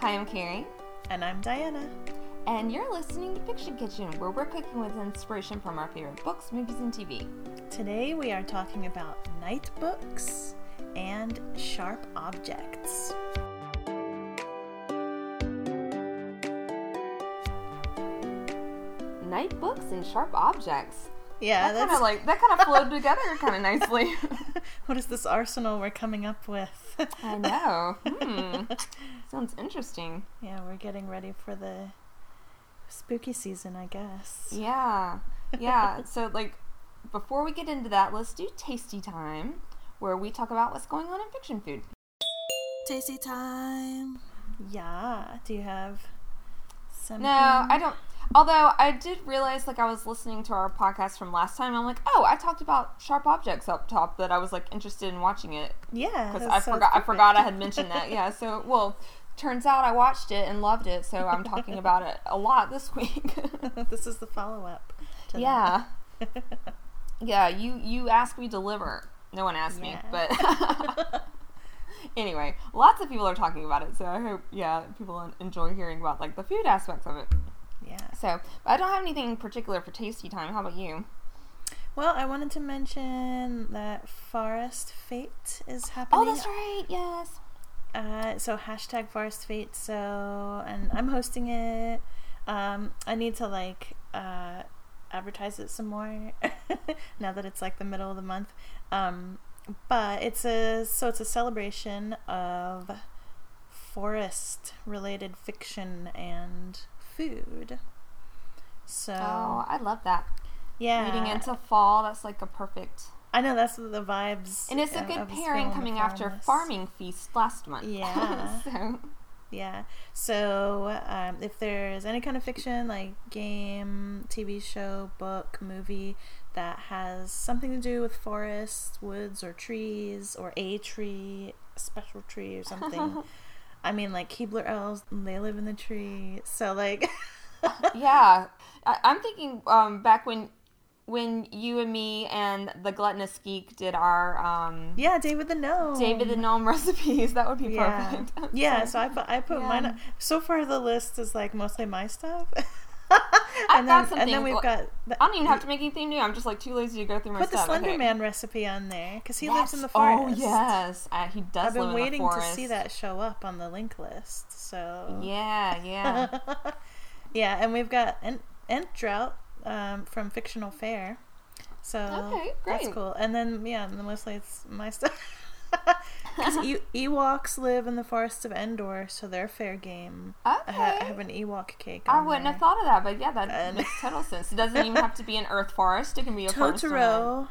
Hi, I'm Carrie, And I'm Diana. and you're listening to Fiction Kitchen, where we're cooking with inspiration from our favorite books, movies, and TV. Today we are talking about night books and sharp objects. Night books and sharp objects. Yeah, that kind that's of like that kind of flowed together kind of nicely. what is this arsenal we're coming up with? I know. Hmm. Sounds interesting. yeah, we're getting ready for the spooky season, I guess. Yeah. Yeah. so, like, before we get into that, let's do tasty time, where we talk about what's going on in fiction food. Tasty time. Yeah. Do you have some? No, I don't. Although I did realize, like, I was listening to our podcast from last time. I'm like, oh, I talked about sharp objects up top that I was like interested in watching it Yeah. because I forgot. I forgot I had mentioned that. Yeah. So, well, turns out I watched it and loved it. So I'm talking about it a lot this week. this is the follow up. yeah. Yeah. You you asked me deliver. No one asked Yeah. me, but. anyway, lots of people are talking about it, so I hope yeah people enjoy hearing about like the food aspects of it. Yeah. So, I don't have anything in particular for tasty time. How about you? Well, I wanted to mention that Forest Fate is happening. Oh, that's right. Yes. Uh, so hashtag Forest Fate. So, and I'm hosting it. Um, I need to like uh, advertise it some more now that it's like the middle of the month. Um, but it's a so it's a celebration of forest related fiction and food. So Oh, I love that. yeah, Leading into fall, that's like a perfect. I know that's the vibes, And it's a good pairing coming after. Farming Feast last month. Yeah. so, Yeah. So um, if there's any kind of fiction, like game, TV show, book, movie, that has something to do with forests, woods, or trees, or a tree, a special tree, or something. I mean, like Keebler elves, they live in the tree. So like, yeah. I, I'm thinking um, back when when you and me and the Gluttonous Geek did our um, yeah, David the Gnome. David the Gnome recipes, that would be perfect. Yeah. So I put I put Yeah. mine. So far, the list is like mostly my stuff. got and then, and then we've got. The, I don't even have to make anything new. I'm just like too lazy to go through my Put the stuff. Slender Okay. Man recipe on there because he Yes. lives in the forest. Oh yes, uh, he does I've been in waiting the to see that show up on the link list. So Yeah, yeah. yeah, and we've got Ent, Ent Draught um, from Fictional Fare. So Okay, great. that's cool. And then yeah, and then mostly it's my stuff. Because e- Ewoks live in the forests of Endor, so they're fair game. I, ha- I Okay. have an Ewok cake. I wouldn't there. have thought of that, but yeah, that And- makes total sense. It doesn't even have to be an Earth forest. It can be a Totoro,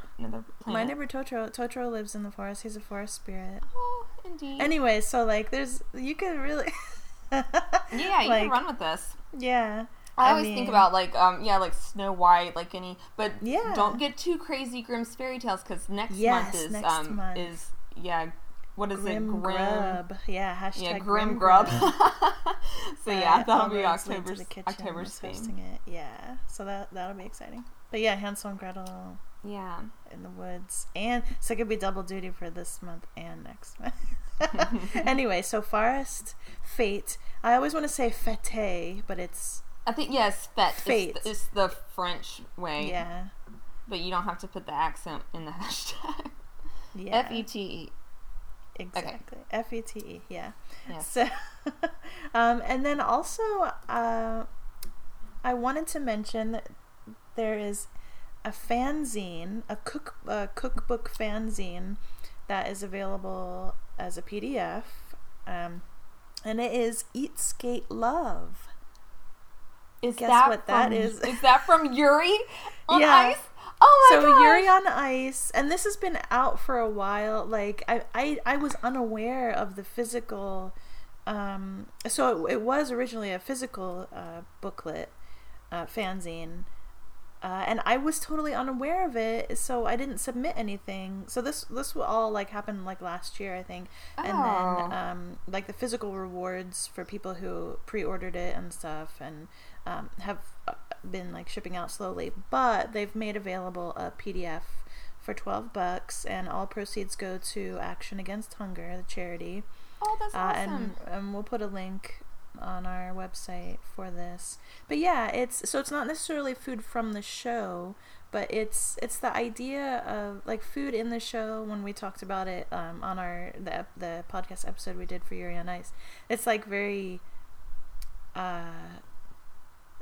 my neighbor Totoro. Totoro lives in the forest. He's a forest spirit. Oh, indeed. Anyway, so like, there's you could really. yeah, you like, can run with this. Yeah. I I always think about like, um, yeah, like Snow White, like any, but Yeah. don't get too crazy. Grimm's fairy tales because next Yes, month is next um month. is yeah, what is Grim, it? Grim. Grub. Yeah, hashtag Yeah, Grim, Grim Grub. Grub. so yeah, that'll be Elmer's Link to October's October's theme. it. Yeah, so that that'll be exciting. But yeah, Hansel and Gretel Yeah. in the woods, and so it could be double duty for this month and next month. anyway, so Forest Fate. I always want to say Fete, but it's I think yes, fete. Fate. It's, it's the French way. yeah, But you don't have to put the accent in the hashtag. Yeah, F E T E. exactly. F E T E. Yeah. Yes. So, um, and then also, uh, I wanted to mention that there is a fanzine, a cook, a cookbook fanzine that is available as a PDF, um, and it is Eat Skate Love. Is Guess that what that from, is? Is that from Yuri on Yeah. ice? Oh my so gosh. Yuri on Ice, and this has been out for a while. Like I, I, I was unaware of the physical. Um, so it, it was originally a physical uh, booklet, uh, fanzine, uh, and I was totally unaware of it. So I didn't submit anything. So this this all like happened like last year, I think, oh. and Oh. then um, like the physical rewards for people who pre-ordered it and stuff, and um, have uh, been like shipping out slowly, but they've made available a PDF for 12 bucks and all proceeds go to Action Against Hunger, the charity. Oh, that's Uh, awesome. and, and we'll put a link on our website for this. But yeah, it's so it's not necessarily food from the show, but it's it's the idea of like food in the show when we talked about it um, on our the the podcast episode we did for Yuri on Ice. It's like very uh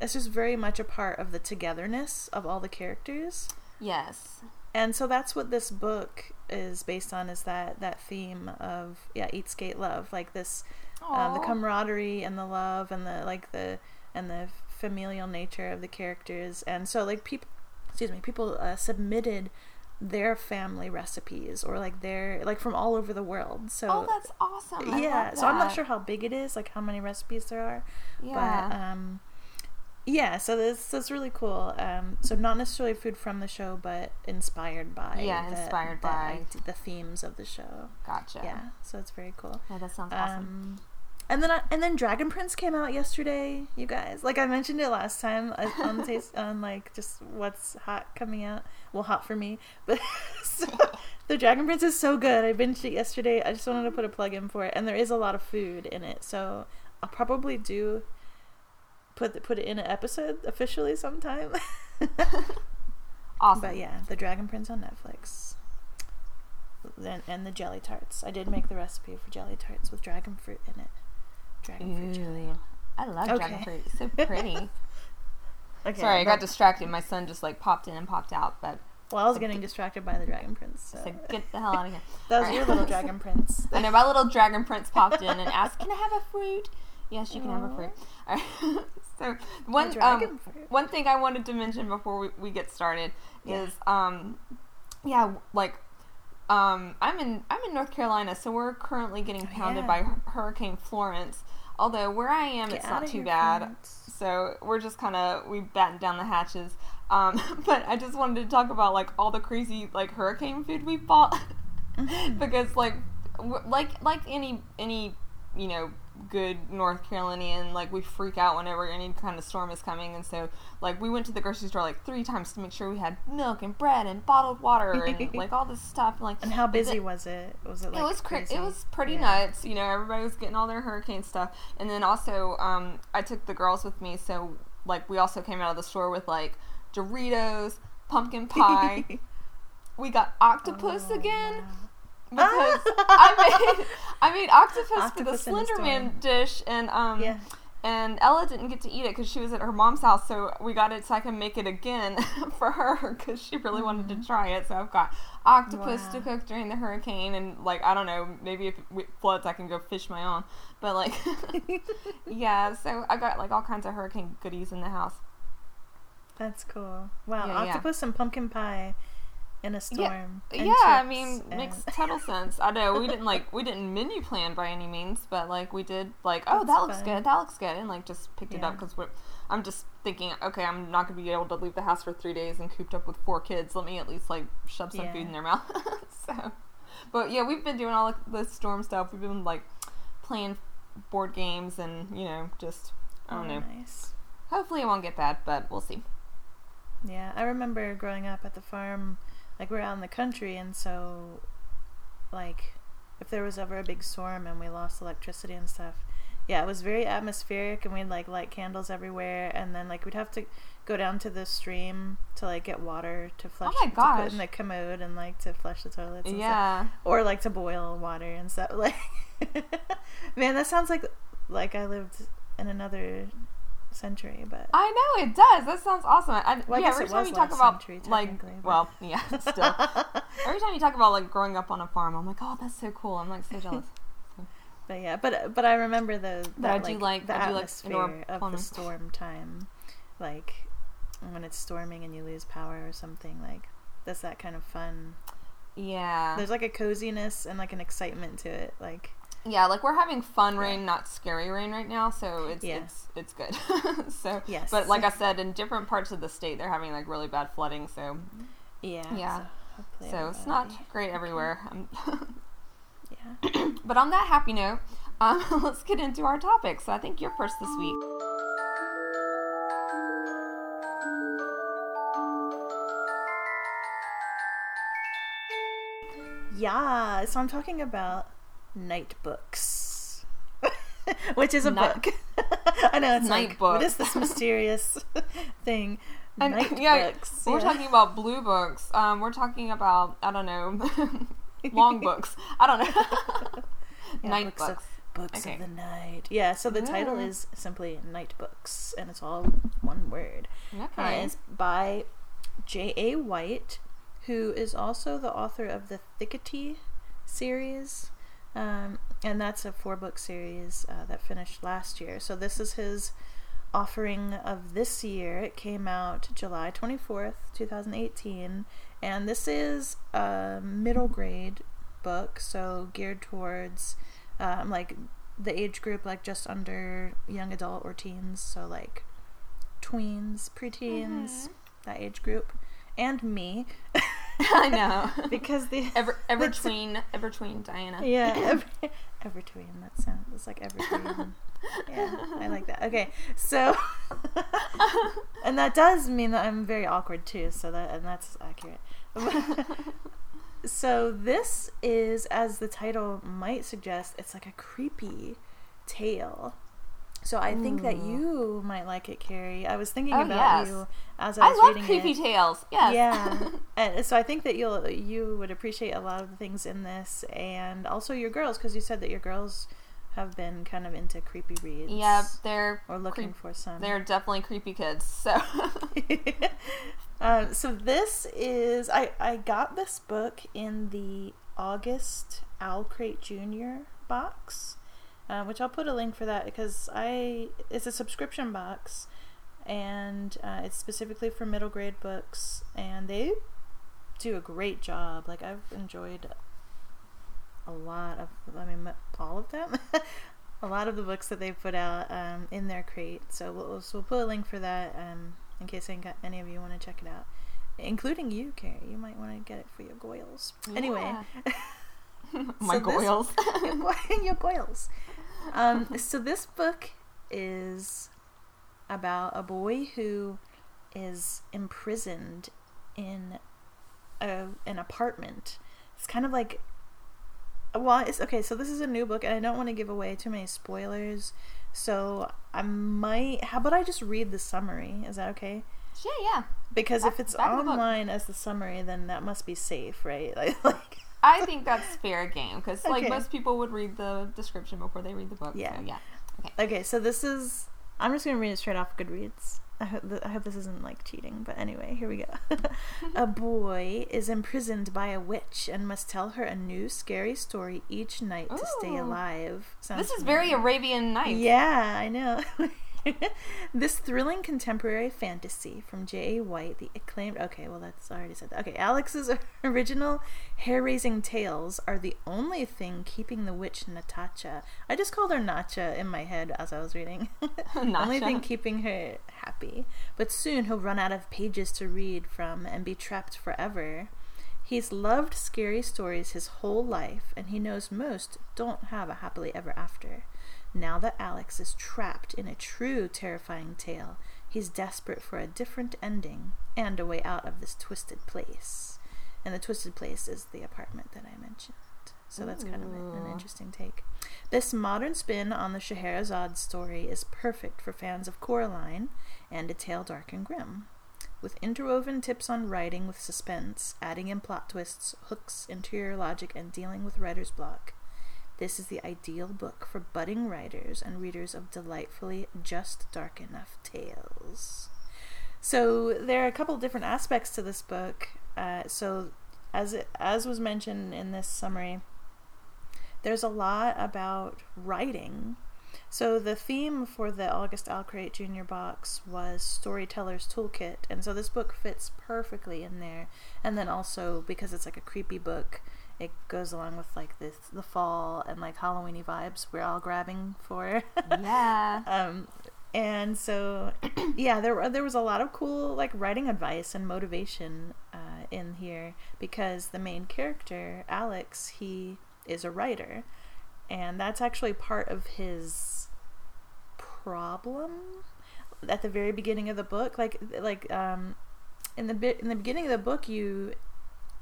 it's just very much a part of the togetherness of all the characters. Yes. And so that's what this book is based on is that that theme of yeah, eat skate love, like this um, the camaraderie and the love and the like the and the familial nature of the characters and so like people excuse me people uh, submitted their family recipes or like their like from all over the world so oh, that's awesome. I yeah so i'm not sure how big it is like how many recipes there are Yeah. but um yeah so this that's really cool um so not necessarily food from the show but inspired by Yeah, the- inspired the, by- the themes of the show gotcha. yeah so it's very cool Yeah, that sounds awesome. um, and then I, and then Dragon Prince came out yesterday, you guys. Like I mentioned it last time uh, on taste on like just what's hot coming out. Well, hot for me, but so, the Dragon Prince is so good. I binged it yesterday. I just wanted to put a plug in for it, and there is a lot of food in it, so I'll probably do put the, put it in an episode officially sometime. awesome. But yeah, the Dragon Prince on Netflix. And, and the jelly tarts. I did make the recipe for jelly tarts with dragon fruit in it. Dragon fruit jelly. I love dragon fruit. It's so pretty. Okay, Sorry, I got distracted. My son just like popped in and popped out, but Well, I was getting distracted by the dragon prince. So. so get the hell out of here. that was Alright. your little dragon prince. I know my little dragon prince popped in and asked, "Can I have a fruit?" Yes, you can have a fruit. Right. so one um, fruit. one thing I wanted to mention before we, we get started Yeah. is um yeah like um I'm in I'm in North Carolina, so we're currently getting pounded Yeah. by Hurricane Florence. Although where I am, Get it's not too bad. Florence. So we're just kind of we batten down the hatches. Um, but I just wanted to talk about like all the crazy like hurricane food we bought Mhm. because like w- like like any any you know good North Carolinian like we freak out whenever any kind of storm is coming and so like we went to the grocery store like three times to make sure we had milk and bread and bottled water and like all this stuff like And how busy it- was it? Was it like it was cra- crazy? it was pretty Yeah. nuts. You know, everybody was getting all their hurricane stuff, and then also um, I took the girls with me, so like we also came out of the store with like Doritos, pumpkin pie. we got octopus Oh, again wow. Because I made I made octopus, Octopus for the. Slenderman dish, and um, Yeah. and Ella didn't get to eat it because she was at her mom's house, so we got it so I can make it again for her because she really wanted to try it. So I've got octopus to Mm-hmm. Cook during the hurricane, and like I don't know, maybe if it floods, I can go fish my own. But like, yeah, so I got like all kinds of hurricane goodies in the house. That's cool. Wow, Yeah, yeah. octopus and pumpkin pie in a storm. and yeah, I mean, and- makes total sense. I know we didn't like we didn't menu plan by any means, but like we did like, oh, That's that looks fun. good, that looks good, and like just picked it up because we're. I'm just thinking, okay, I'm not gonna be able to leave the house for three days and cooped up with four kids. Let me at least like shove some Yeah. food in their mouth. so, but yeah, we've been doing all of the storm stuff. We've been like playing board games and you know just I don't Oh, know. Nice. Hopefully it won't get bad, but we'll see. Yeah, I remember growing up at the farm, like we're out in the country, and so, like, if there was ever a big storm and we lost electricity and stuff, yeah, it was very atmospheric, and we'd like light candles everywhere, and then like we'd have to go down to the stream to like get water to oh flush, my to put in the commode and like to flush the toilets, and stuff. Yeah. or like to boil water and stuff. Like, man, that sounds like like I lived in another century, but I know it does. That sounds awesome. I, Well, I yeah, guess every time you talk about century, like, but- well, yeah, still. every time you talk about like growing up on a farm, I'm like, oh, that's so cool. I'm like so jealous. But yeah, but but I remember the But I do like- the I do like atmosphere indoor of plumbing. the storm time, like when it's storming and you lose power or something. Like that's that kind of fun. Yeah, There's like a coziness and like an excitement to it. Like yeah, like we're having fun rain, not scary rain right now, so it's Yeah. it's it's good. so Yes. but like I said, in different parts of the state, they're having like really bad flooding. So yeah, Yeah. So, so it's not great everywhere. Um, Yeah. but on that happy note, um, let's get into our topic. So I think you're first this week. Yeah. So I'm talking about night books. which is a Night- book. I know it's Night like book. what is this mysterious thing? And- Night yeah, books. We're yeah. talking about blue books. Um, we're talking about I don't know, long books. I don't know. Yeah, Night books of- books. Books Okay. of the night. Yeah, so the title is simply Night Books, and it's all one word. Okay. it's by J.A. White, who is also the author of the Thickety series. Um, and that's a four book series uh, that finished last year. So this is his offering of this year. It came out July 24th, 2018. And this is a middle grade book, so geared towards um, like the age group, like just under young adult or teens. So like tweens, preteens, Mhm. that age group, and me. I know. because the Ever tween ever tween Diana. yeah ever, tween that sounds it's like every tween yeah i like that okay so and that does mean that i'm very awkward too so that and that's accurate so this is as the title might suggest it's like a creepy tale so i think that you might like it carrie i was thinking Oh, about yes. you as i was I love reading creepy it. tales. Yes. Yeah, and so I think that you'll you would appreciate a lot of the things in this, and also your girls, because you said that your girls have been kind of into creepy reads. Yep, they're or looking creep- for some. they're definitely creepy kids. So um, so this is I I got this book in the August Owl Crate Junior box, uh, which I'll put a link for that because I it's a subscription box, and uh, it's specifically for middle grade books, and they do a great job. Like I've enjoyed a lot of I mean all of them. a lot of the books that they put out um, in their crate. So we'll, so we'll put a link for that um, in case any of you want to check it out, including you, Carrie. You might want to get it for your goils. Anyway, my So goils. your, go- your goils. Um, so this book is about a boy who is imprisoned in a, an apartment. It's kind of like well, it's okay. So this is a new book, and I don't want to give away too many spoilers. So I might. How about I just read the summary? Is that okay? yeah, yeah. Because Back- if it's of the online as the summary, then that must be safe, right? Like, like I think that's fair game because like Okay. most people would read the description before they read the book. Yeah. So, yeah. Okay, okay, so this is. I'm just gonna read it straight off Goodreads. I hope, th- I hope this isn't like cheating, but anyway, here we go. a boy is imprisoned by a witch and must tell her a new scary story each night to stay alive. Sounds This is very. Arabian Nights. Yeah, I know. this thrilling contemporary fantasy from J.A. White, the acclaimed. Okay, well, that's I already said that. Okay, Alex's original hair raising tales are the only thing keeping the witch Natacha. I just called her Nacha in my head as I was reading. The only thing keeping her happy. But soon he'll run out of pages to read from and be trapped forever. He's loved scary stories his whole life, and he knows most don't have a happily ever after. Now that Alex is trapped in a true terrifying tale, he's desperate for a different ending and a way out of this twisted place. And the twisted place is the apartment that I mentioned. So that's kind of an, interesting take. This modern spin on the Scheherazade story is perfect for fans of Coraline and A Tale Dark and Grim. With interwoven tips on writing with suspense, adding in plot twists, hooks, interior logic, and dealing with writer's block. This is the ideal book for budding writers and readers of delightfully just dark enough tales. So there are a couple different aspects to this book. Uh, so as it, as was mentioned in this summary, there's a lot about writing. So the theme for the August Owl Crate Junior box was Storyteller's Toolkit, and so this book fits perfectly in there. And then also because it's like a creepy book, it goes along with like this the fall and like Halloweeny vibes we're all grabbing for. Yeah. um, and so yeah, there there was a lot of cool like writing advice and motivation uh, in here because the main character Alex he is a writer, and that's actually part of his problem at the very beginning of the book. Like like um, in the in the beginning of the book you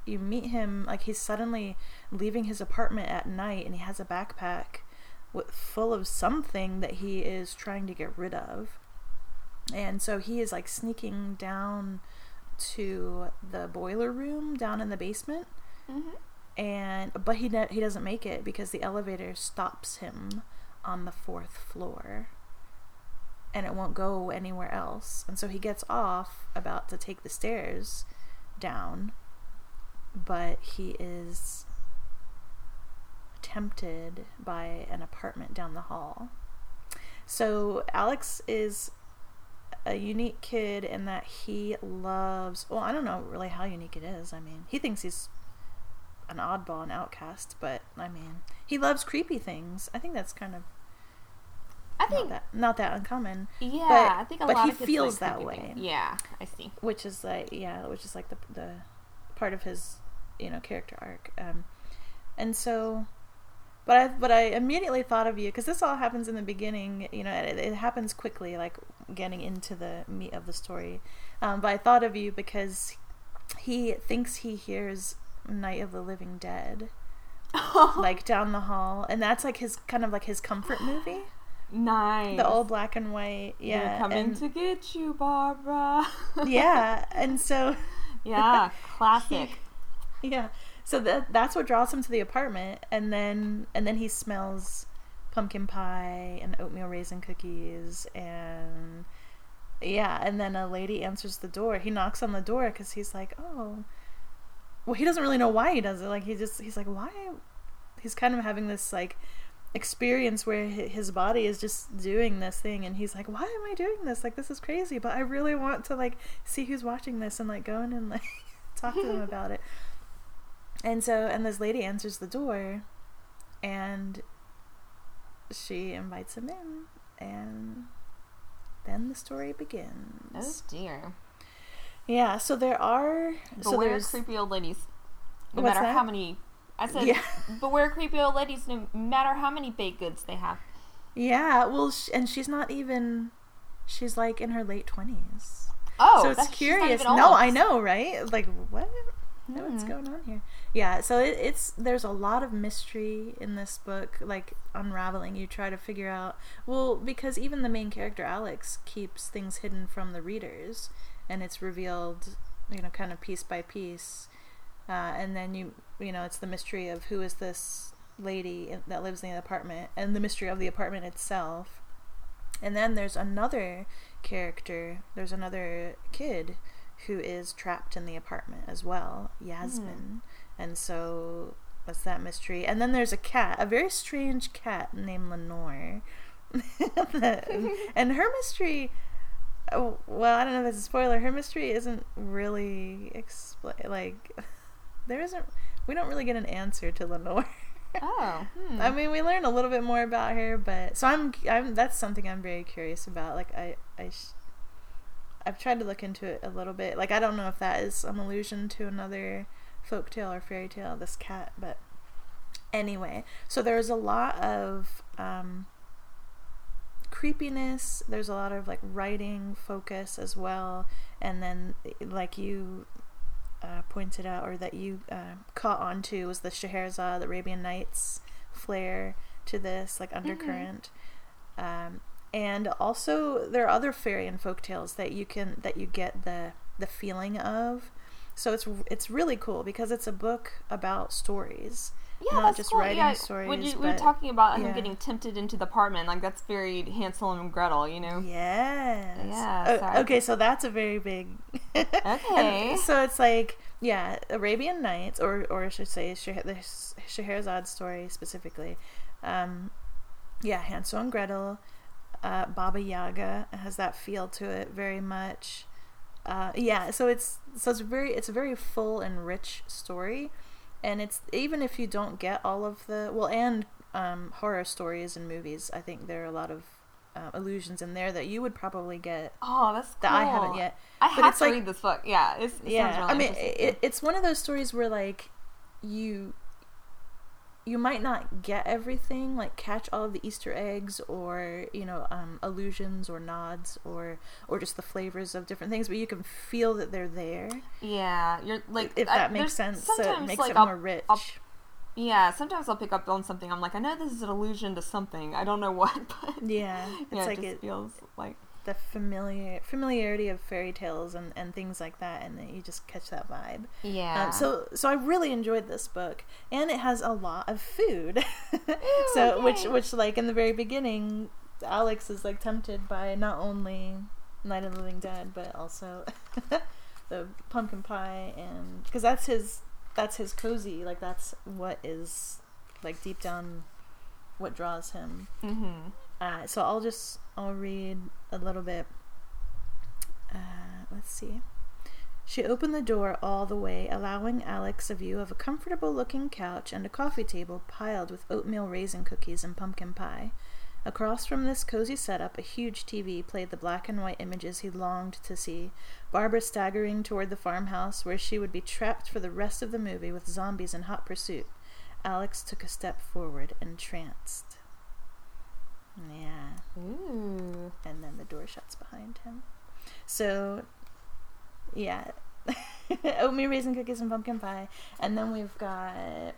you meet him like he's suddenly leaving his apartment at night and he has a backpack with, full of something that he is trying to get rid of. And so he is like sneaking down to the boiler room down in the basement. Mhm. And but he ne- he doesn't make it because the elevator stops him on the fourth floor. And it won't go anywhere else. And so he gets off about to take the stairs down, but he is tempted by an apartment down the hall. So Alex is a unique kid in that he loves well, I don't know really how unique it is. I mean, he thinks he's an oddball, an outcast, but I mean, he loves creepy things. I think that's kind of I not think that not that uncommon, yeah, but- I think a but lot he of kids feels like that way. things. Yeah, I see. which is like yeah, which is like the the part of his you know character arc. Um, and so, but I but I immediately thought of you because this all happens in the beginning. You know, it, it happens quickly, like getting into the meat of the story. Um, but I thought of you because he thinks he hears Night of the Living Dead like down the hall, and that's like his kind of like his comfort movie. nice. The old black and white, yeah, They're coming and- to get you, Barbara. yeah, and so. yeah, classic. Yeah. So that that's what draws him to the apartment and then and then he smells pumpkin pie and oatmeal raisin cookies and yeah, and then a lady answers the door. He knocks on the door cuz he's like, "Oh." Well, he doesn't really know why he does it. Like he just he's like, "Why?" He's kind of having this like experience where his body is just doing this thing and he's like why am i doing this like this is crazy but i really want to like see who's watching this and like go in and like talk to them about it and so and this lady answers the door and she invites him in and then the story begins Oh dear. yeah so there are so Beware there's creepy old ladies. No What's matter that? how many. I said, Yeah. beware creepy old ladies. No matter how many baked goods they have. yeah well sh- and she's not even she's like in her late 20s Oh, so it's that's, she's not curious. No. I know, right? Like what? No, What's Hmm. going on here? Yeah, so it, it's there's a lot of mystery in this book, like unraveling. You try to figure out well because even the main character Alex keeps things hidden from the readers, and it's revealed, you know, kind of piece by piece, uh, and then you you know it's the mystery of who is this lady that lives in the apartment, and the mystery of the apartment itself. And then there's another character, there's another kid who is trapped in the apartment as well, Yasmin. And so that's that mystery. And then there's a cat, a very strange cat named Lenore. and her mystery, oh, well, I don't know if it's a spoiler. Her mystery isn't really expl- like there isn't. We don't really get an answer to Lenore. Oh. Hmm. I mean, we learn a little bit more about her, but so I'm, I'm that's something I'm very curious about. Like I, I, sh- I've tried to look into it a little bit. Like I don't know if that is some allusion to another folk tale or fairy tale, this cat, but anyway. So there's a lot of um, creepiness. There's a lot of like writing focus as well, and then like you uh, pointed out or that you uh, caught on to was the Scheherazade, the Arabian Nights flair to this, like undercurrent. Um, and also there are other fairy and folk tales that you can that you get the the feeling of. So it's it's really cool because it's a book about stories. yeah, not that's just cool. writing yeah, stories, When you, we were talking about yeah. him getting tempted into the apartment, like that's very Hansel and Gretel, you know. Yes. Yeah, Oh, okay, so that's a very big. Okay. So it's like yeah, Arabian Nights, or or I should say the Scheherazade story specifically. Um, yeah, Hansel and Gretel, uh, Baba Yaga has that feel to it very much. Uh, yeah, so it's so it's very it's a very full and rich story, and it's even if you don't get all of the well and um, horror stories and movies, I think there are a lot of uh, illusions in there that you would probably get Oh, that's cool. that I haven't yet. I But have it's to like- read this book. Yeah, it's, it yeah, sounds really I mean, it, it's one of those stories where like you you might not get everything, like catch all of the Easter eggs or you know um, allusions or nods or or just the flavors of different things, but you can feel that they're there. yeah, you're like if I- that makes sense, so it sometimes, makes like, it I'll- more rich. I'll- Yeah, sometimes I'll pick up on something. I'm like, I know this is an allusion to something. I don't know what, but Yeah, it's yeah, like it just it, feels like the familiar familiarity of fairy tales and, and things like that, and you just catch that vibe. yeah. Um, so so I really enjoyed this book, and it has a lot of food. so which which like in the very beginning, Alex is like tempted by not only Night of the Living Dead, but also the pumpkin pie, and because that's his that's his cozy. Like that's what is like deep down what draws him. mm-hmm. Uh, so I'll just I'll read a little bit. Uh, let's see. She opened the door all the way, allowing Alex a view of a comfortable looking couch and a coffee table piled with oatmeal raisin cookies and pumpkin pie. Across from this cozy setup, a huge TV played the black and white images he longed to see. Barbara staggering toward the farmhouse, where she would be trapped for the rest of the movie with zombies in hot pursuit. Alex took a step forward, entranced. Yeah Ooh. and then the door shuts behind him. So, yeah, oatmeal raisin cookies and pumpkin pie, and then we've got.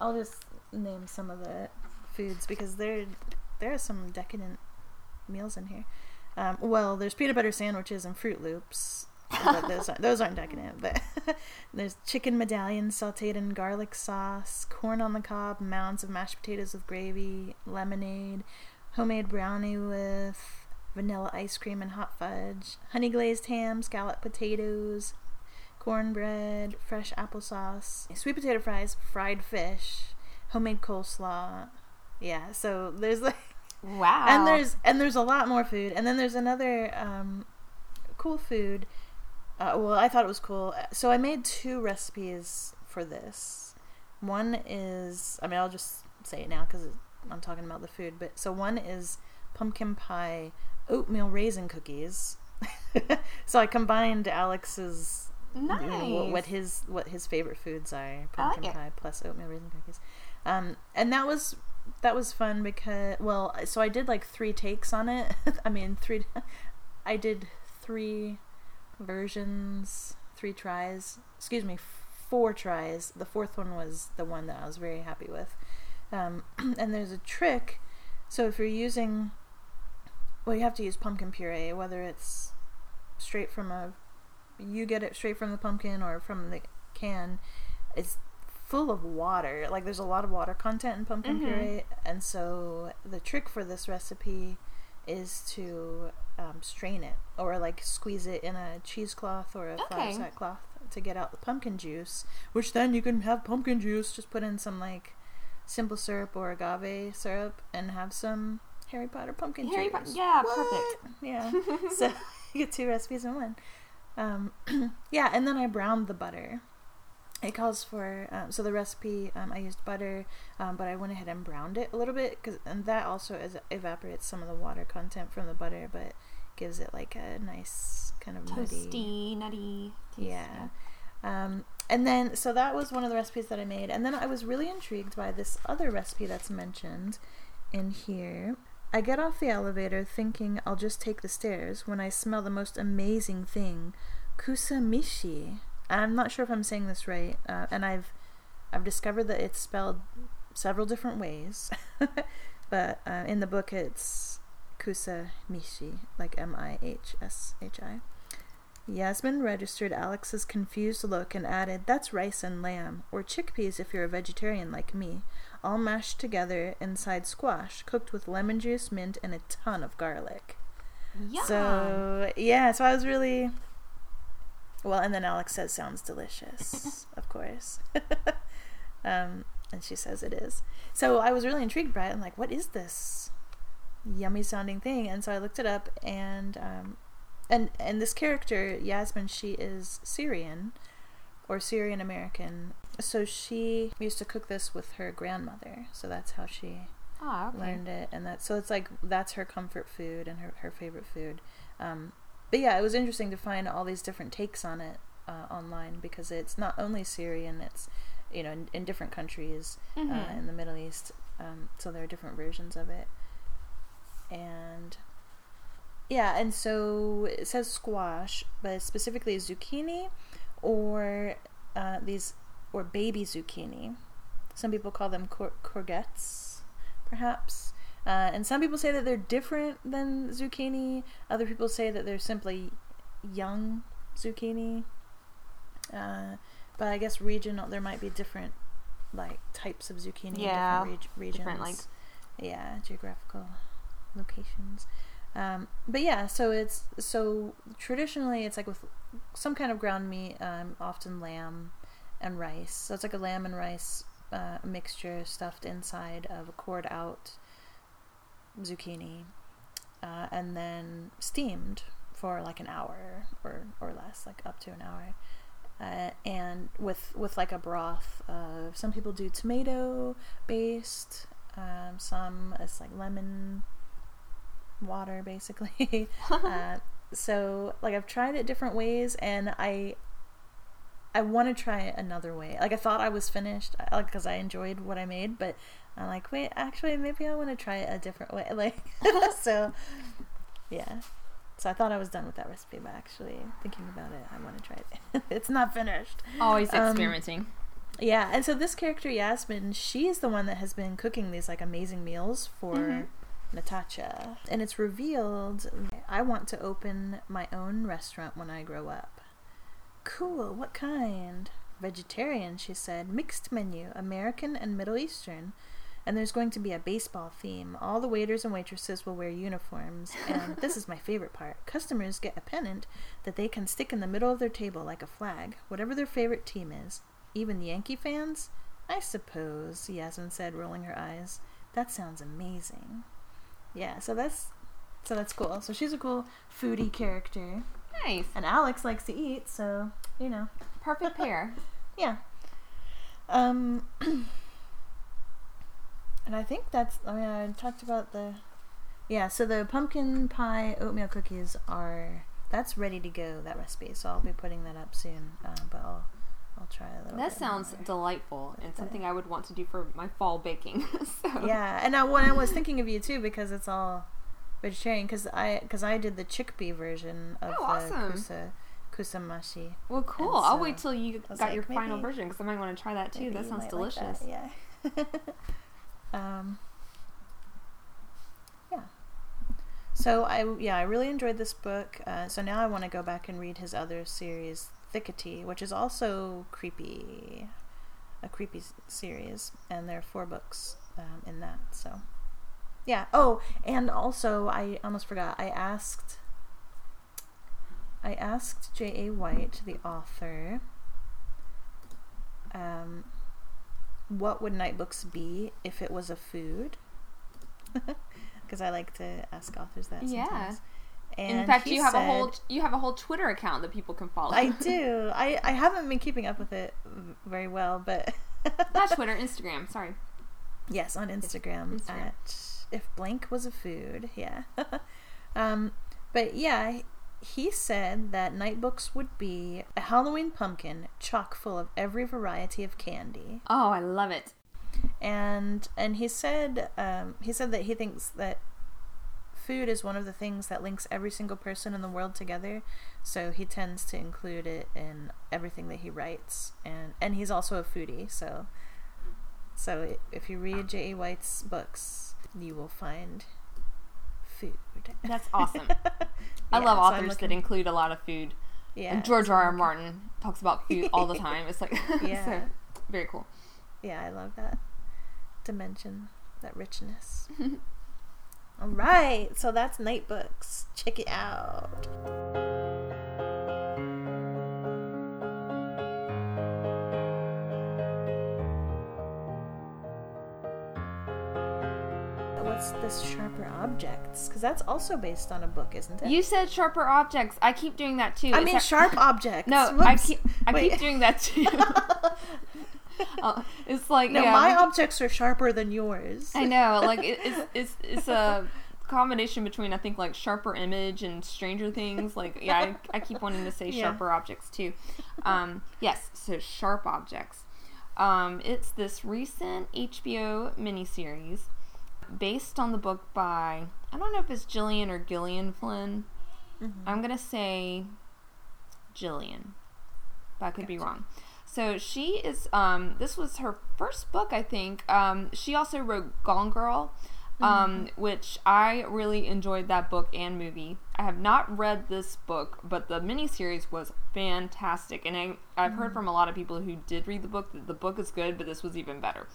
I'll just name some of the foods because there there are some decadent meals in here. Um, well, there's peanut butter sandwiches and Froot Loops. but those aren't, those aren't decadent. But there's chicken medallions sautéed in garlic sauce, corn on the cob, mounds of mashed potatoes with gravy, lemonade, homemade brownie with vanilla ice cream and hot fudge, honey glazed ham, scalloped potatoes, cornbread, fresh applesauce, sweet potato fries, fried fish, homemade coleslaw. Yeah, so there's like Wow. and there's and there's a lot more food and then there's another um, cool food uh, well i thought it was cool so i made two recipes for this one is i mean i'll just say it now because i'm talking about the food but so one is pumpkin pie oatmeal raisin cookies. So i combined alex's you know, nice. what, what his what his favorite foods are I like pumpkin pie plus oatmeal raisin cookies. Um and that was that was fun because well so i did like three takes on it. I mean three i did three versions three tries excuse me four tries. The fourth one was the one that i was very happy with um, and there's a trick. So if you're using well you have to use pumpkin puree whether it's straight from a you get it straight from the pumpkin or from the can. It's full of water. Like there's a lot of water content in pumpkin Mhm. puree. And so the trick for this recipe is to um, strain it or like squeeze it in a cheesecloth or a Okay. flour sack cloth to get out the pumpkin juice which then you can have pumpkin juice. Just put in some like simple syrup or agave syrup and have some harry potter pumpkin Harry Po- yeah, What? perfect. yeah so you get two recipes in one um, yeah and then i browned the butter it calls for um, so the recipe um, i used butter um, but i went ahead and browned it a little bit cause, and that also is, evaporates some of the water content from the butter but gives it like a nice kind of nutty Toasty, nutty. taste, yeah. Um, and then, so that was one of the recipes that I made. And then I was really intrigued by this other recipe that's mentioned in here. I get off the elevator thinking I'll just take the stairs when I smell the most amazing thing, kusamishi. I'm not sure if I'm saying this right. Uh, and I've I've discovered that it's spelled several different ways. but uh, in the book, it's kusamishi, like M I H S H I. Yasmin registered Alex's confused look and added, That's rice and lamb, or chickpeas if you're a vegetarian like me, all mashed together inside squash, cooked with lemon juice, mint, and a ton of garlic. Yeah. So, yeah, so I was really. Well, and then Alex says, Sounds delicious, of course. um, and she says it is. So I was really intrigued by it. I'm like, What is this yummy sounding thing? And so I looked it up and. Um, and and this character Yasmin, she is Syrian or Syrian American. So she used to cook this with her grandmother. So that's how she oh, okay. learned it, and that so it's like that's her comfort food and her her favorite food. Um, but yeah, it was interesting to find all these different takes on it uh, online because it's not only Syrian, it's you know in, in different countries uh, Mhm. in the Middle East. Um, so there are different versions of it, and yeah, and so it says squash, but specifically zucchini or uh, these or baby zucchini. Some people call them cour- courgettes, perhaps. Uh, and some people say that they're different than zucchini. Other people say that they're simply young zucchini. Uh, but I guess regional, there might be different like types of zucchini Yeah, in different reg- regions. different, like- yeah, geographical locations. Um, but yeah, so it's so traditionally it's like with some kind of ground meat, um, often lamb and rice. So it's like a lamb and rice uh, mixture stuffed inside of a cored out zucchini, uh, and then steamed for like an hour or or less, like up to an hour. Uh, and with with like a broth. Uh, some people do tomato based. Um, some it's like lemon water, basically. uh, so like I've tried it different ways, and I I want to try it another way. Like I thought I was finished, like because I enjoyed what I made, but I'm like, wait, actually, maybe I want to try it a different way. Like so, yeah. So I thought I was done with that recipe, but actually, thinking about it, I want to try it. it's not finished. Always Um, experimenting. Yeah, and so this character Yasmin, she is the one that has been cooking these like amazing meals for Mhm. Natacha. And it's revealed I want to open my own restaurant when I grow up. Cool, what kind? Vegetarian, she said. Mixed menu, American and Middle Eastern. And there's going to be a baseball theme. All the waiters and waitresses will wear uniforms. And this is my favorite part customers get a pennant that they can stick in the middle of their table like a flag, whatever their favorite team is. Even the Yankee fans? I suppose, Yasmin said, rolling her eyes. That sounds amazing. Yeah, so that's so that's cool. So she's a cool foodie character. Nice. And Alex likes to eat, so you know. Perfect pair. Yeah. Um and I think that's I mean I talked about the Yeah, so the pumpkin pie oatmeal cookies are that's ready to go, that recipe. So I'll be putting that up soon. Um, but I'll I'll try a little That sounds more. delightful and something I would want to do for my fall baking. so yeah, and now when I was thinking of you too because it's all vegetarian because I because I did the chickpea version of Oh, the kusa kusamashi. Well, cool. And I'll wait till you got like, your final version because I might want to try that too. That sounds might like delicious. that, Yeah. um. Yeah. So I yeah I really enjoyed this book. Uh, so now I want to go back and read his other series, Thickety, which is also creepy, a creepy series, and there are four books um, in that. So yeah. Oh, and also I almost forgot. I asked. I asked J. A. White, the author, um, what would night books be if it was a food? Because I like to ask authors that. Yeah. And In fact, you have a whole you have a whole Twitter account that people can follow. I do. I I haven't been keeping up with it very well, but Not Twitter, Instagram. Sorry. Yes, on Instagram, Instagram. at if blank was a food. Yeah. um, but yeah, he said that night books would be a Halloween pumpkin chock full of every variety of candy, Oh, I love it. and and he said um, he said that he thinks that food is one of the things that links every single person in the world together so he tends to include it in everything that he writes and and he's also a foodie so so if you read J.A. White's books you will find food That's awesome. I Yeah, love so authors that include a lot of food. yeah and George R. R. Martin talks about food all the time. It's like Yeah. so very cool. yeah I love that dimension that richness all right so that's night books check it out What's this sharper objects? Because that's also based on a book, isn't it? You said sharper objects. I keep doing that too. I Is mean, that- sharp objects. No, I keep I Wait. keep doing that too. Uh, it's like No, yeah, my objects are sharper than yours. I know, like it, it's it's it's a combination between I think like sharper image and Stranger Things. Like yeah, I, I keep wanting to say Yeah. sharper objects too. Um, yes, so sharp objects. Um, it's this recent HBO miniseries based on the book by I don't know if it's Gillian or Gillian Flynn. Mhm. I'm gonna say Jillian, but I could be wrong. So she is. Um, this was her first book, I think. Um, she also wrote Gone Girl, um, Mm-hmm. which I really enjoyed that book and movie. I have not read this book, but the miniseries was fantastic, and I, I've Mm-hmm. heard from a lot of people who did read the book that the book is good, but this was even better.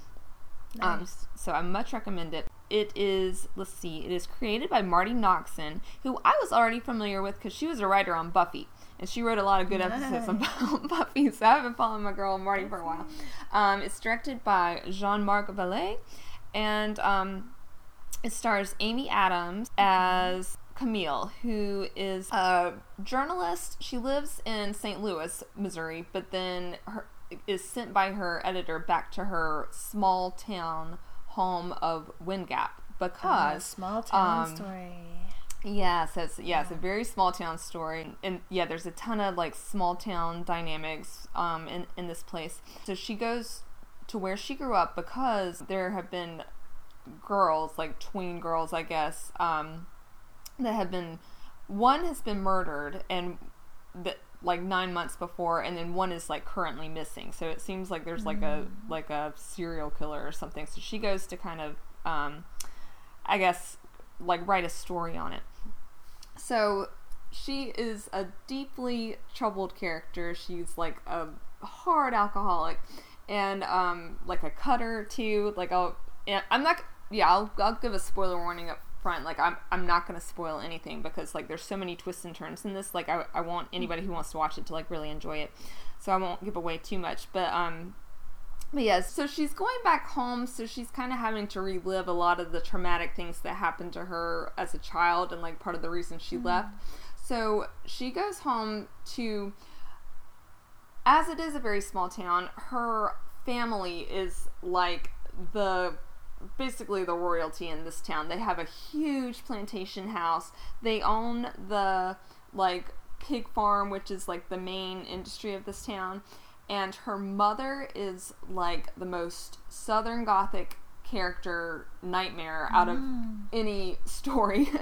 Um, Nice. so I much recommend it. It is, let's see, it is created by Marti Noxon, who I was already familiar with because she was a writer on Buffy. And she wrote a lot of good episodes about Buffy, so I've been following my girl Marti for a while. Um, it's directed by Jean Marc Vallée, and um, it stars Amy Adams as Camille, who is a journalist. She lives in St. Louis, Missouri, but then her, is sent by her editor back to her small town home of Wind Gap Oh, because small town um, story. Yes, it's yeah, it's a very small town story, and yeah, there's a ton of like small town dynamics um in in this place. So she goes to where she grew up because there have been girls, like tween girls, I guess, um, that have been one has been murdered and that like nine months before, and then one is like currently missing. So it seems like there's like a like a serial killer or something. So she goes to kind of um, I guess like write a story on it. So she is a deeply troubled character. She's like a hard alcoholic and um like a cutter too. Like I'll I'm not yeah, I'll I'll give a spoiler warning up front. Like I'm I'm not to spoil anything because like there's so many twists and turns in this. Like I I want anybody who wants to watch it to like really enjoy it. So I won't give away too much, but um but yes, so she's going back home, so she's kind of having to relive a lot of the traumatic things that happened to her as a child and like part of the reason she mm-hmm. left. So she goes home to, as it is a very small town, her family is like the basically the royalty in this town. They have a huge plantation house. They own the like pig farm, which is like the main industry of this town. And her mother is like the most southern gothic character nightmare out of mm. any story.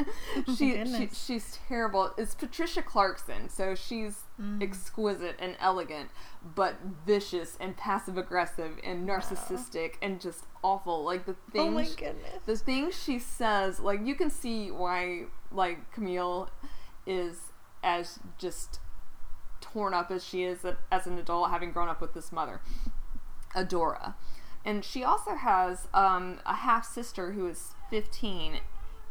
Oh she, she she's terrible. It's Patricia Clarkson, so she's mm. exquisite and elegant, but vicious and passive aggressive and narcissistic and just awful. Like the things Oh my goodness. the things she says, like you can see why like Camille is as just torn up as she is as an adult, having grown up with this mother, Adora, and she also has um, a half sister who is fifteen,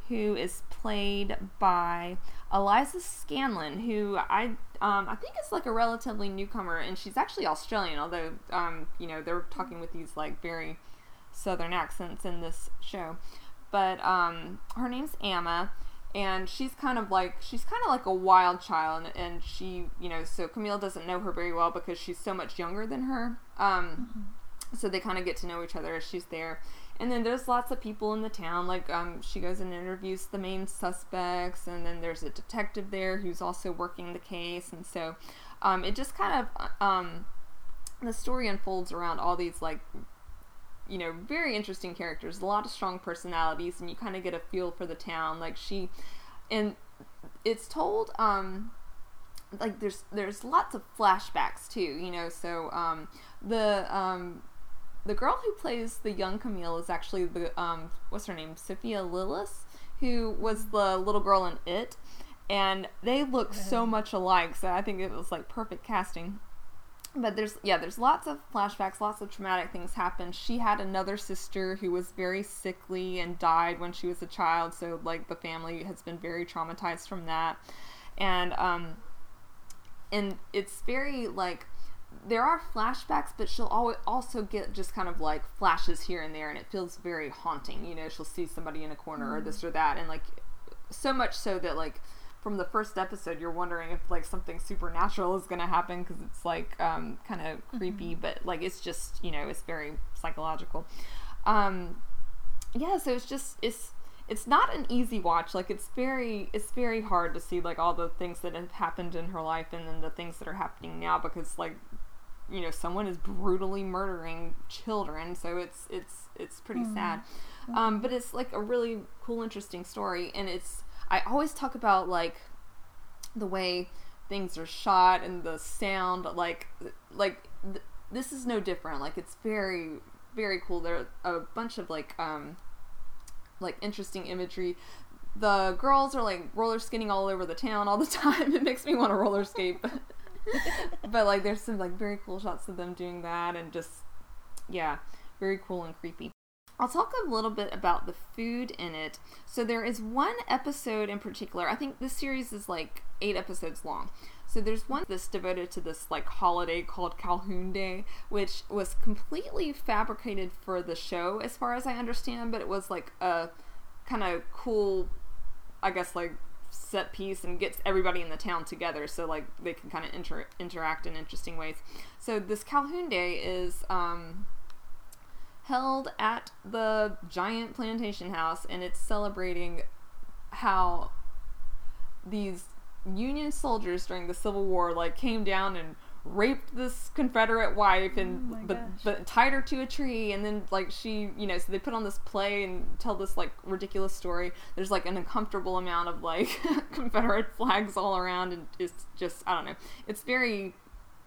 who is played by Eliza Scanlen, who I um, I think is like a relatively newcomer, and she's actually Australian, although um, you know they're talking with these like very southern accents in this show. But um, her name's Amma, and she's kind of like she's kind of like a wild child, and, and she you know so Camille doesn't know her very well because she's so much younger than her. Um, So they kind of get to know each other as she's there. And then there's lots of people in the town. Like um, she goes and interviews the main suspects, and then there's a detective there who's also working the case, and so um, it just kind of um, the story unfolds around all these like you know very interesting characters, a lot of strong personalities, and you kind of get a feel for the town. Like she, and it's told um, like there's there's lots of flashbacks too. You know, so um, the um, the girl who plays the young Camille is actually the um what's her name Sophia Lillis who was the little girl in it and they look so much alike so I think it was like perfect casting but there's yeah there's lots of flashbacks lots of traumatic things happen she had another sister who was very sickly and died when she was a child so like the family has been very traumatized from that. And um and it's very like there are flashbacks, but she'll always also get just kind of like flashes here and there, and it feels very haunting. You know, she'll see somebody in a corner or this or that, and like so much so that like from the first episode, you're wondering if like something supernatural is going to happen because it's like um, kind of creepy, but like it's just you know it's very psychological. Um, yeah, so it's just it's it's not an easy watch. Like it's very it's very hard to see like all the things that have happened in her life and then the things that are happening now because like you know someone is brutally murdering children so it's it's it's pretty sad um, but it's like a really cool interesting story and it's i always talk about like the way things are shot and the sound like like th- this is no different. Like it's very very cool. There are a bunch of like um like interesting imagery. The girls are like roller skating all over the town all the time. It makes me want to roller skate, but but like there's some like very cool shots of them doing that and just yeah, very cool and creepy. I'll talk a little bit about the food in it. So there is one episode in particular. I think this series is like 8 episodes long. So there's one that's devoted to this like holiday called Calhoun Day, which was completely fabricated for the show as far as I understand, but it was like a kind of cool I guess like set piece and gets everybody in the town together so like they can kind of inter- interact in interesting ways. So this Calhoun Day is um held at the giant plantation house and it's celebrating how these Union soldiers during the Civil War like came down and raped this Confederate wife and Oh but but tied her to a tree and then like she you know so they put on this play and tell this like ridiculous story. There's like an uncomfortable amount of like Confederate flags all around and it's just I don't know. It's very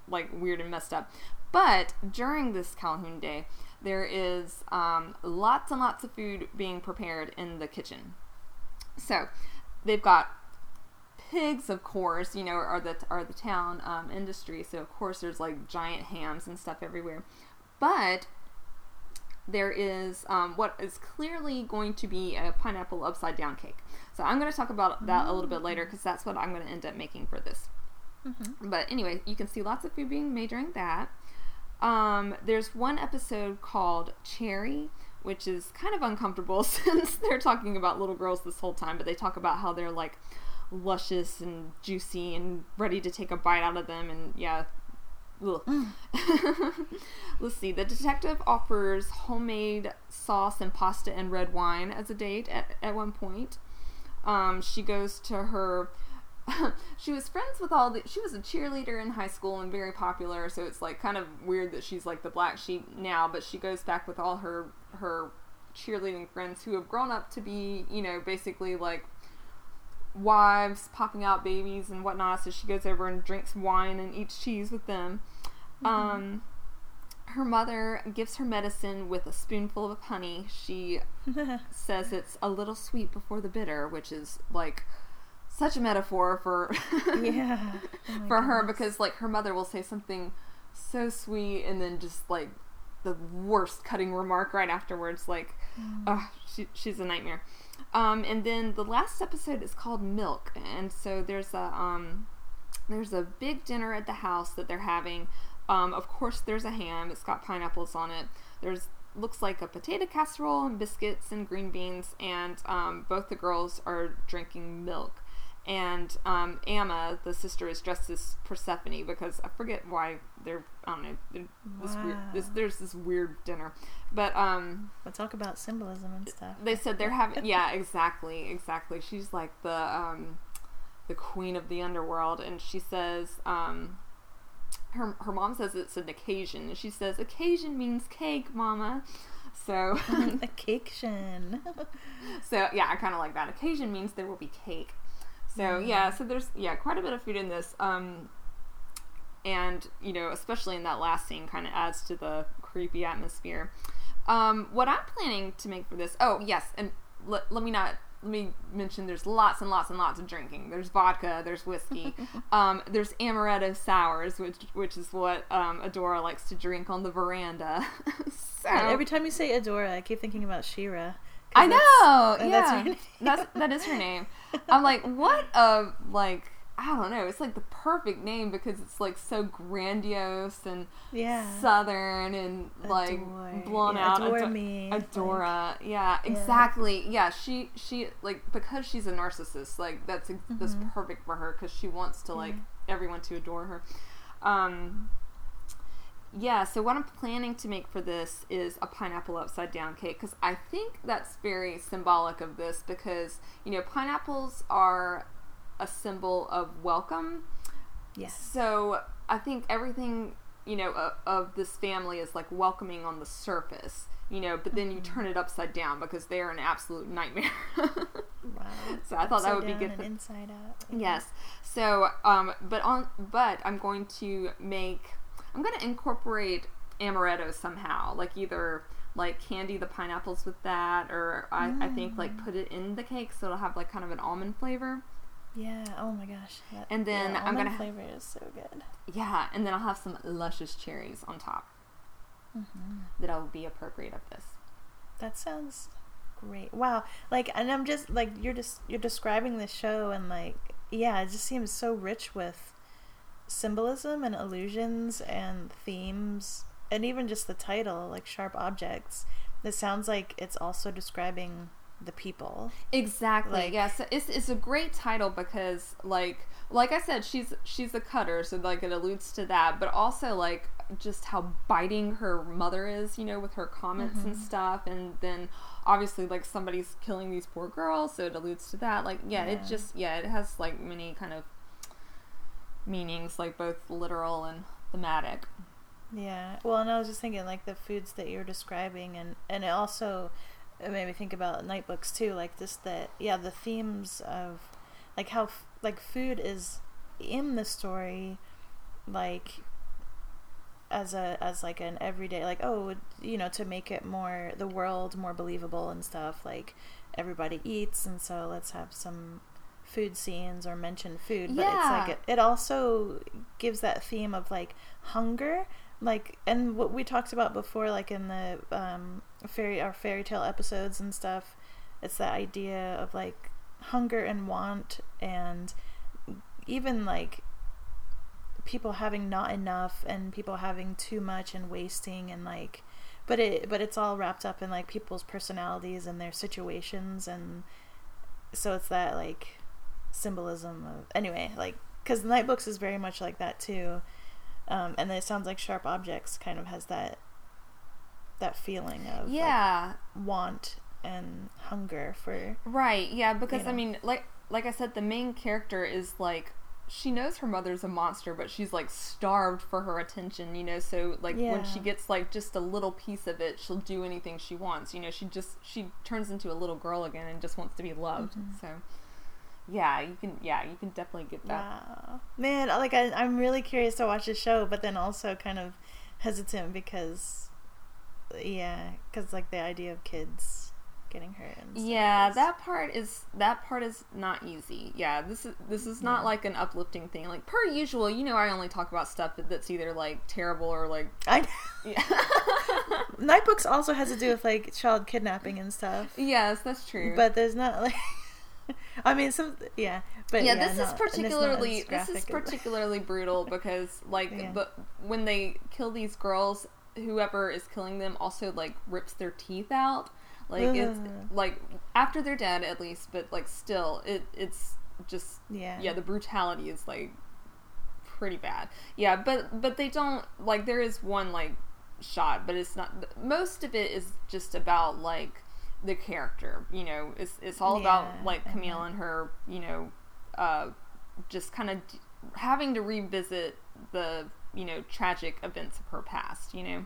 like weird and messed up. But during this Calhoun Day, there is um, lots and lots of food being prepared in the kitchen. So they've got pigs, of course, you know, are the are the town um, industry. So of course there's like giant hams and stuff everywhere. But there is um, what is clearly going to be a pineapple upside down cake. So I'm going to talk about that a little bit later because that's what I'm going to end up making for this. Mm-hmm. But anyway, you can see lots of food being made during that. Um, there's one episode called Cherry, which is kind of uncomfortable since they're talking about little girls this whole time, but they talk about how they're like luscious and juicy and ready to take a bite out of them, and yeah. ugh. Let's see. The detective offers homemade sauce and pasta and red wine as a date at, at one point. Um, she goes to her she was friends with all the she was a cheerleader in high school and very popular so it's like kind of weird that she's like the black sheep now but she goes back with all her her cheerleading friends who have grown up to be you know basically like wives popping out babies and whatnot so she goes over and drinks wine and eats cheese with them. Um her mother gives her medicine with a spoonful of honey. She says it's a little sweet before the bitter which is like such a metaphor for yeah. Oh for her because like her mother will say something so sweet and then just like the worst cutting remark right afterwards like Mm. ugh, she, she's a nightmare. Um, and then the last episode is called milk and so there's a um, there's a big dinner at the house that they're having. Um, of course there's a ham. It's got pineapples on it. There's looks like a potato casserole and biscuits and green beans and um, both the girls are drinking milk and um, Amma, the sister, is dressed as Persephone because I forget why they're I don't know this weird this there's this weird dinner, but um We'll talk about symbolism and stuff. they said they're having yeah exactly exactly. She's like the um the queen of the underworld. And she says um her her mom says it's an occasion. And she says occasion means cake mama. So Occasion. so yeah i kind of like that. Occasion means there will be cake so yeah so there's yeah quite a bit of food in this um and you know especially in that last scene kind of adds to the creepy atmosphere. Um what i'm planning to make for this oh yes and let, let me not let me mention there's lots and lots and lots of drinking. There's vodka there's whiskey um there's amaretto sours which which is what um adora likes to drink on the veranda. So every time you say Adora, I keep thinking about She-Ra. I know. oh, yeah, that's her name. that's that is her name. I'm like, what a like I don't know. It's like the perfect name because it's like so grandiose and Yeah. southern and like Adore. blown Yeah, out. adore Ado- me. Adora. yeah, exactly. Yeah, she she like because she's a narcissist. Like that's that's Mhm. perfect for her because she wants to like Yeah. everyone to adore her. Um, yeah, so what I'm planning to make for this is a pineapple upside down cake because I think that's very symbolic of this because, you know, pineapples are a symbol of welcome. Yes. So I think everything, you know, of, of this family is like welcoming on the surface, you know, but then you Mhm. turn it upside down because they are an absolute nightmare. Wow. So I thought that Upside would be good for- inside out. Yes. So, um, but on, but I'm going to make I'm gonna incorporate amaretto somehow, like either like candy the pineapples with that, or I, I think like Mm. put it in the cake so it'll have like kind of an almond flavor. Yeah. Oh my gosh. That, And then yeah, I'm gonna- flavor is so good. Yeah, and then I'll have some luscious cherries on top hmm that'll be appropriate of this. That sounds great. Wow. Like, and I'm just like you're just you're describing the show, and like, yeah, it just seems so rich with symbolism and illusions and themes, and even just the title, like sharp objects. It sounds like it's also describing the people. Exactly. Like- yeah. So it's it's a great title because like like I said, she's she's a cutter, so like it alludes to that, but also like just how biting her mother is, you know, with her comments and Mhm. stuff, and then obviously like somebody's killing these poor girls, so it alludes to that. Like yeah, it just yeah, it has like many kind of meanings, like both literal and thematic. Yeah. Well, and I was just thinking like the foods that you're describing, and and it also it made me think about night books too. Like just that. yeah the themes of like how like food is in the story, like as a as like an everyday like oh you know to make it more the world more believable and stuff like everybody eats and so let's have some food scenes or mention food but it's like it, it also gives that theme of like hunger. Like and what we talked about before like in the um fairy our fairy tale episodes and stuff it's that idea of like hunger and want and even like people having not enough and people having too much and wasting and like but it but it's all wrapped up in like people's personalities and their situations and so it's that like symbolism of anyway like because the night books is very much like that too um, and then it sounds like sharp objects kind of has that that feeling of like, Yeah. want and hunger for Right, yeah, because know. I mean, like like I said, the main character is like she knows her mother's a monster, but she's like starved for her attention, you know. So like when she gets like just a little piece of it, she'll do anything she wants. You know, she just she turns into a little girl again and just wants to be loved. Mhm. So yeah, you can yeah you can definitely get that. Wow, man! Uh, like I, I'm really curious to watch the show, but then also kind of hesitant because, yeah, because like the idea of kids getting hurt. And stuff Yeah, that part is that part is not easy. Yeah, this is this is not Yeah. like an uplifting thing. Like per usual, you know, I only talk about stuff that's either like terrible or like I yeah. Night books also has to do with like child kidnapping and stuff, yes, that's true. but there's not like. I mean, some yeah, but yeah, yeah, this not- is it's not particularly this is particularly brutal because like Yeah. the when they kill these girls, whoever is killing them also like rips their teeth out. Like it's like after they're dead at least, but like still it it's just yeah, yeah, the brutality is like pretty bad. Yeah, but but they don't like there is one like shot, but it's not most of it is just about like the character, you know. It's it's all about like Camille and her, you know, uh just kind of d- having to revisit the, you know, tragic events of her past, you know.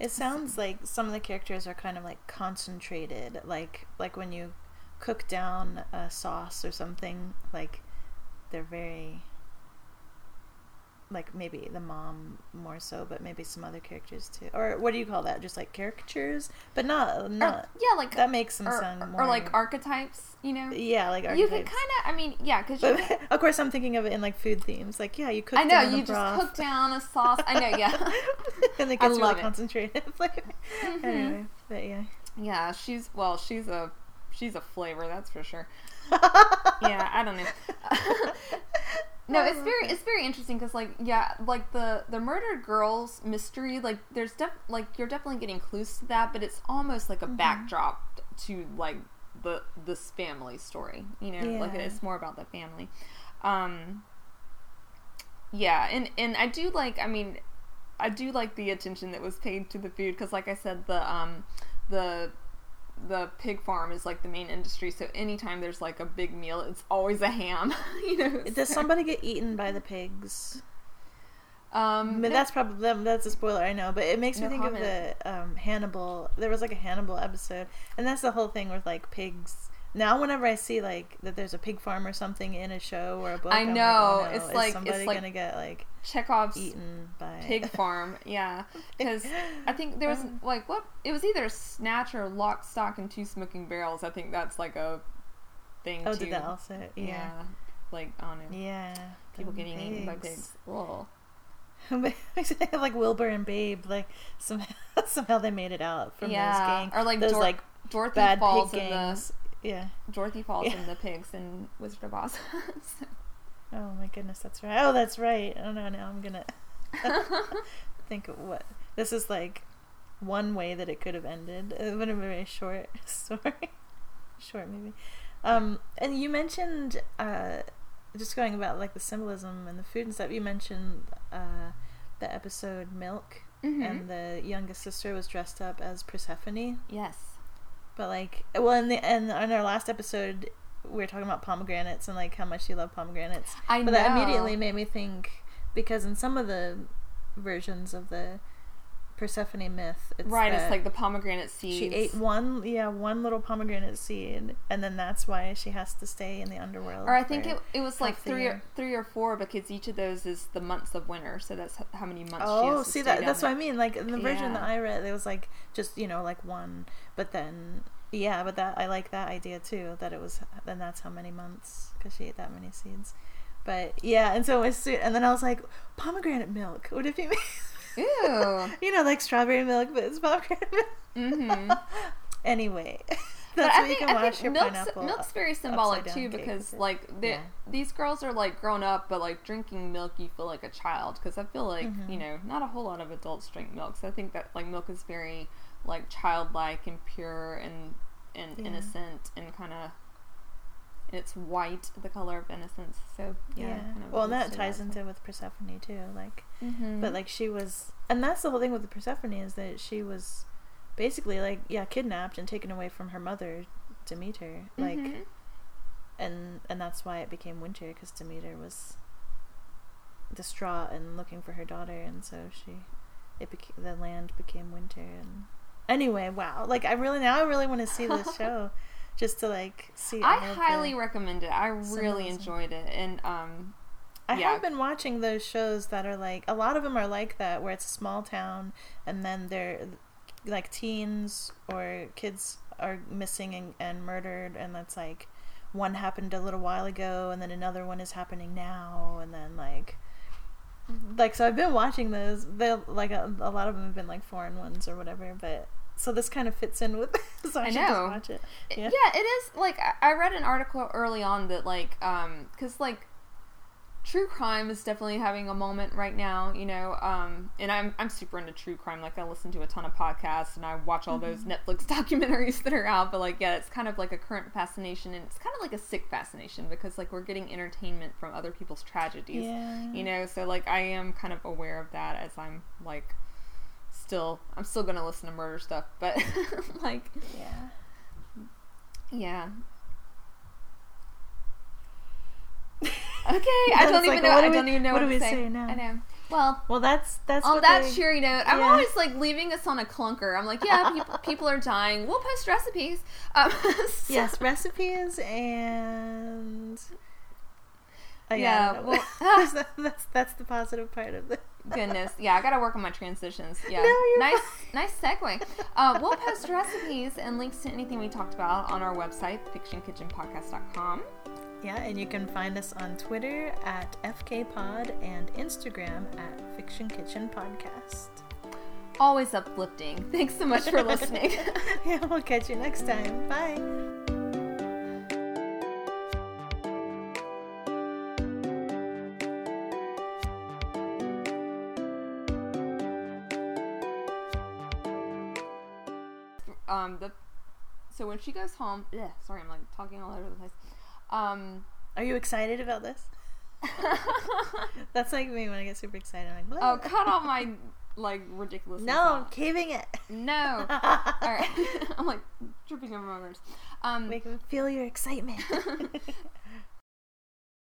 It sounds like some of the characters are kind of like concentrated, like like when you cook down a sauce or something, like they're very like maybe the mom more so, but maybe some other characters too. Or what do you call that? Just like caricatures, but not Or- not yeah, like that makes them or, sound or- more or like archetypes, you know. yeah, like You could kind of, I mean, yeah, because you of course, I'm thinking of it in like food themes. Like, yeah, you cook. I know you just broth. cook down a sauce. I know, yeah. and it I gets love really it. concentrated. Like, Mhm. Anyway, but yeah. Yeah, she's well, she's a she's a flavor, that's for sure. Yeah, I don't know. No, it's very it. it's very interesting because like yeah, like the the murdered girls mystery, like there's def like you're definitely getting clues to that, but it's almost like a Mhm. backdrop to like the this family story. You know, like it's more about the family. Um, yeah, and and I do like. I mean, I do like the attention that was paid to the food because, like I said, the um the the pig farm is like the main industry. So anytime there's like a big meal, it's always a ham. you know. Does so- somebody get eaten by the pigs? Um, But no- that's probably them. That's a spoiler, I know. But it makes No me think comment. of the um, Hannibal. There was like a Hannibal episode, and that's the whole thing with like pigs now whenever I see like that there's a pig farm or something in a show or a book, I I'm like, know, oh, no, it's is like- it's somebody like- gonna get like Chekhov's eaten by pig farm. Yeah, because I think there was Um, like what it was either Snatch or Lock, Stock, and Two Smoking Barrels. I think that's like a thing. Oh, too. did that also? Yeah. Yeah, like on it. yeah. People getting eaten by pigs. Ugh. like Wilbur and Babe, like somehow somehow they made it out from yeah, those gang, or like those Dor- like Dorothy bad falls pig in gangs. Yeah. Dorothy falls Yeah. in the pigs in Wizard of Oz. So- Oh my goodness, that's right. Oh, that's right. Oh no, now I'm gonna think of what this is like. One way that it could have ended. It would have been a very short story, short movie. Um, and you mentioned uh, just going about like the symbolism and the food and stuff. You mentioned uh, the episode Milk, Mhm. and the youngest sister was dressed up as Persephone. yes. But like, well, in the and on our last episode, we were talking about pomegranates and like how much you love pomegranates. I but know. that immediately made me think because in some of the versions of the Persephone myth, it's right, it's like the pomegranate seeds. she ate one, yeah, one little pomegranate seed, and then that's why she has to stay in the underworld. Or I think it, it was like three or, three or four because each of those is the months of winter, so that's how many months. she Oh, see that that's what I mean. Like in the version that I read, it was like just you know like one, but then yeah, but that I like that idea too. That it was then that's how many months because she ate that many seeds. But yeah, and so it was, and then I was like pomegranate milk. Would it be? Ew. you know, like strawberry milk, but it's pomegranate milk. hmm anyway, But that's I where you think, can I wash think your milk's, pineapple. milk's very symbolic too because like Yeah. these girls are like grown up, but like drinking milk, you feel like a child because I feel like Mhm. you know not a whole lot of adults drink milk, so I think that like milk is very like childlike and pure and and Yeah. innocent and kind of it's white, the color of innocence. So yeah, yeah. kind of well, and that ties into with Persephone too. Like, Mhm. but like she was, and that's the whole thing with the Persephone is that she was basically like yeah kidnapped and taken away from her mother, Demeter. Like, Mhm. and and that's why it became winter because Demeter was distraught and looking for her daughter, and so she, it became the land became winter. And anyway, wow! Like I really now I really want to see this show, just to like see. I of the- highly recommend it. I really enjoyed it, and um, I Yeah. have been watching those shows that are like a lot of them are like that where it's a small town and then they're like teens or kids are missing and, and murdered and that's like one happened a little while ago and then another one is happening now and then like like so I've been watching those they like a, a lot of them have been like foreign ones or whatever but so this kind of fits in with so I, I know. watch it Yeah. Yeah. it is like I- read an article early on that like um because like true crime is definitely having a moment right now, you know. Um, and I'm I'm super into true crime. Like I listen to a ton of podcasts and I watch all those Netflix documentaries that are out. But like yeah, it's kind of like a current fascination and it's kind of like a sick fascination because like we're getting entertainment from other people's tragedies. yeah You know, so like I am kind of aware of that as I'm like still I'm still gonna listen to murder stuff, but like yeah yeah. Okay, I don't even like, know. I we- don't even know what what, do we say. say now? I know. Well, well that's that's on that they- cheery note, I'm yeah. always like leaving us on a clunker. I'm like, yeah, people, people are dying. We'll post recipes. Um, so- yes, recipes and Oh, Yeah, I well- There's that- that's that's the positive part of it. Goodness, yeah, I gotta work on my transitions. Yeah, No, you're nice, nice segue. Uh, we'll post recipes and links to anything we talked about on our website, fictionkitchenpodcast.com. Yeah, and you can find us on Twitter at FKPod and Instagram at Fiction Kitchen Podcast. Always uplifting. Thanks so much for listening. yeah, we'll catch you next time. Bye. Um, the so when she goes home, yeah, sorry, I'm like talking all over the place. Um, Are you excited about this? That's like me when I get super excited. I'm like, oh, cut all my like ridiculous. no, I'm caving it. no. All right, I'm like tripping over my words. Um, Make me feel your excitement.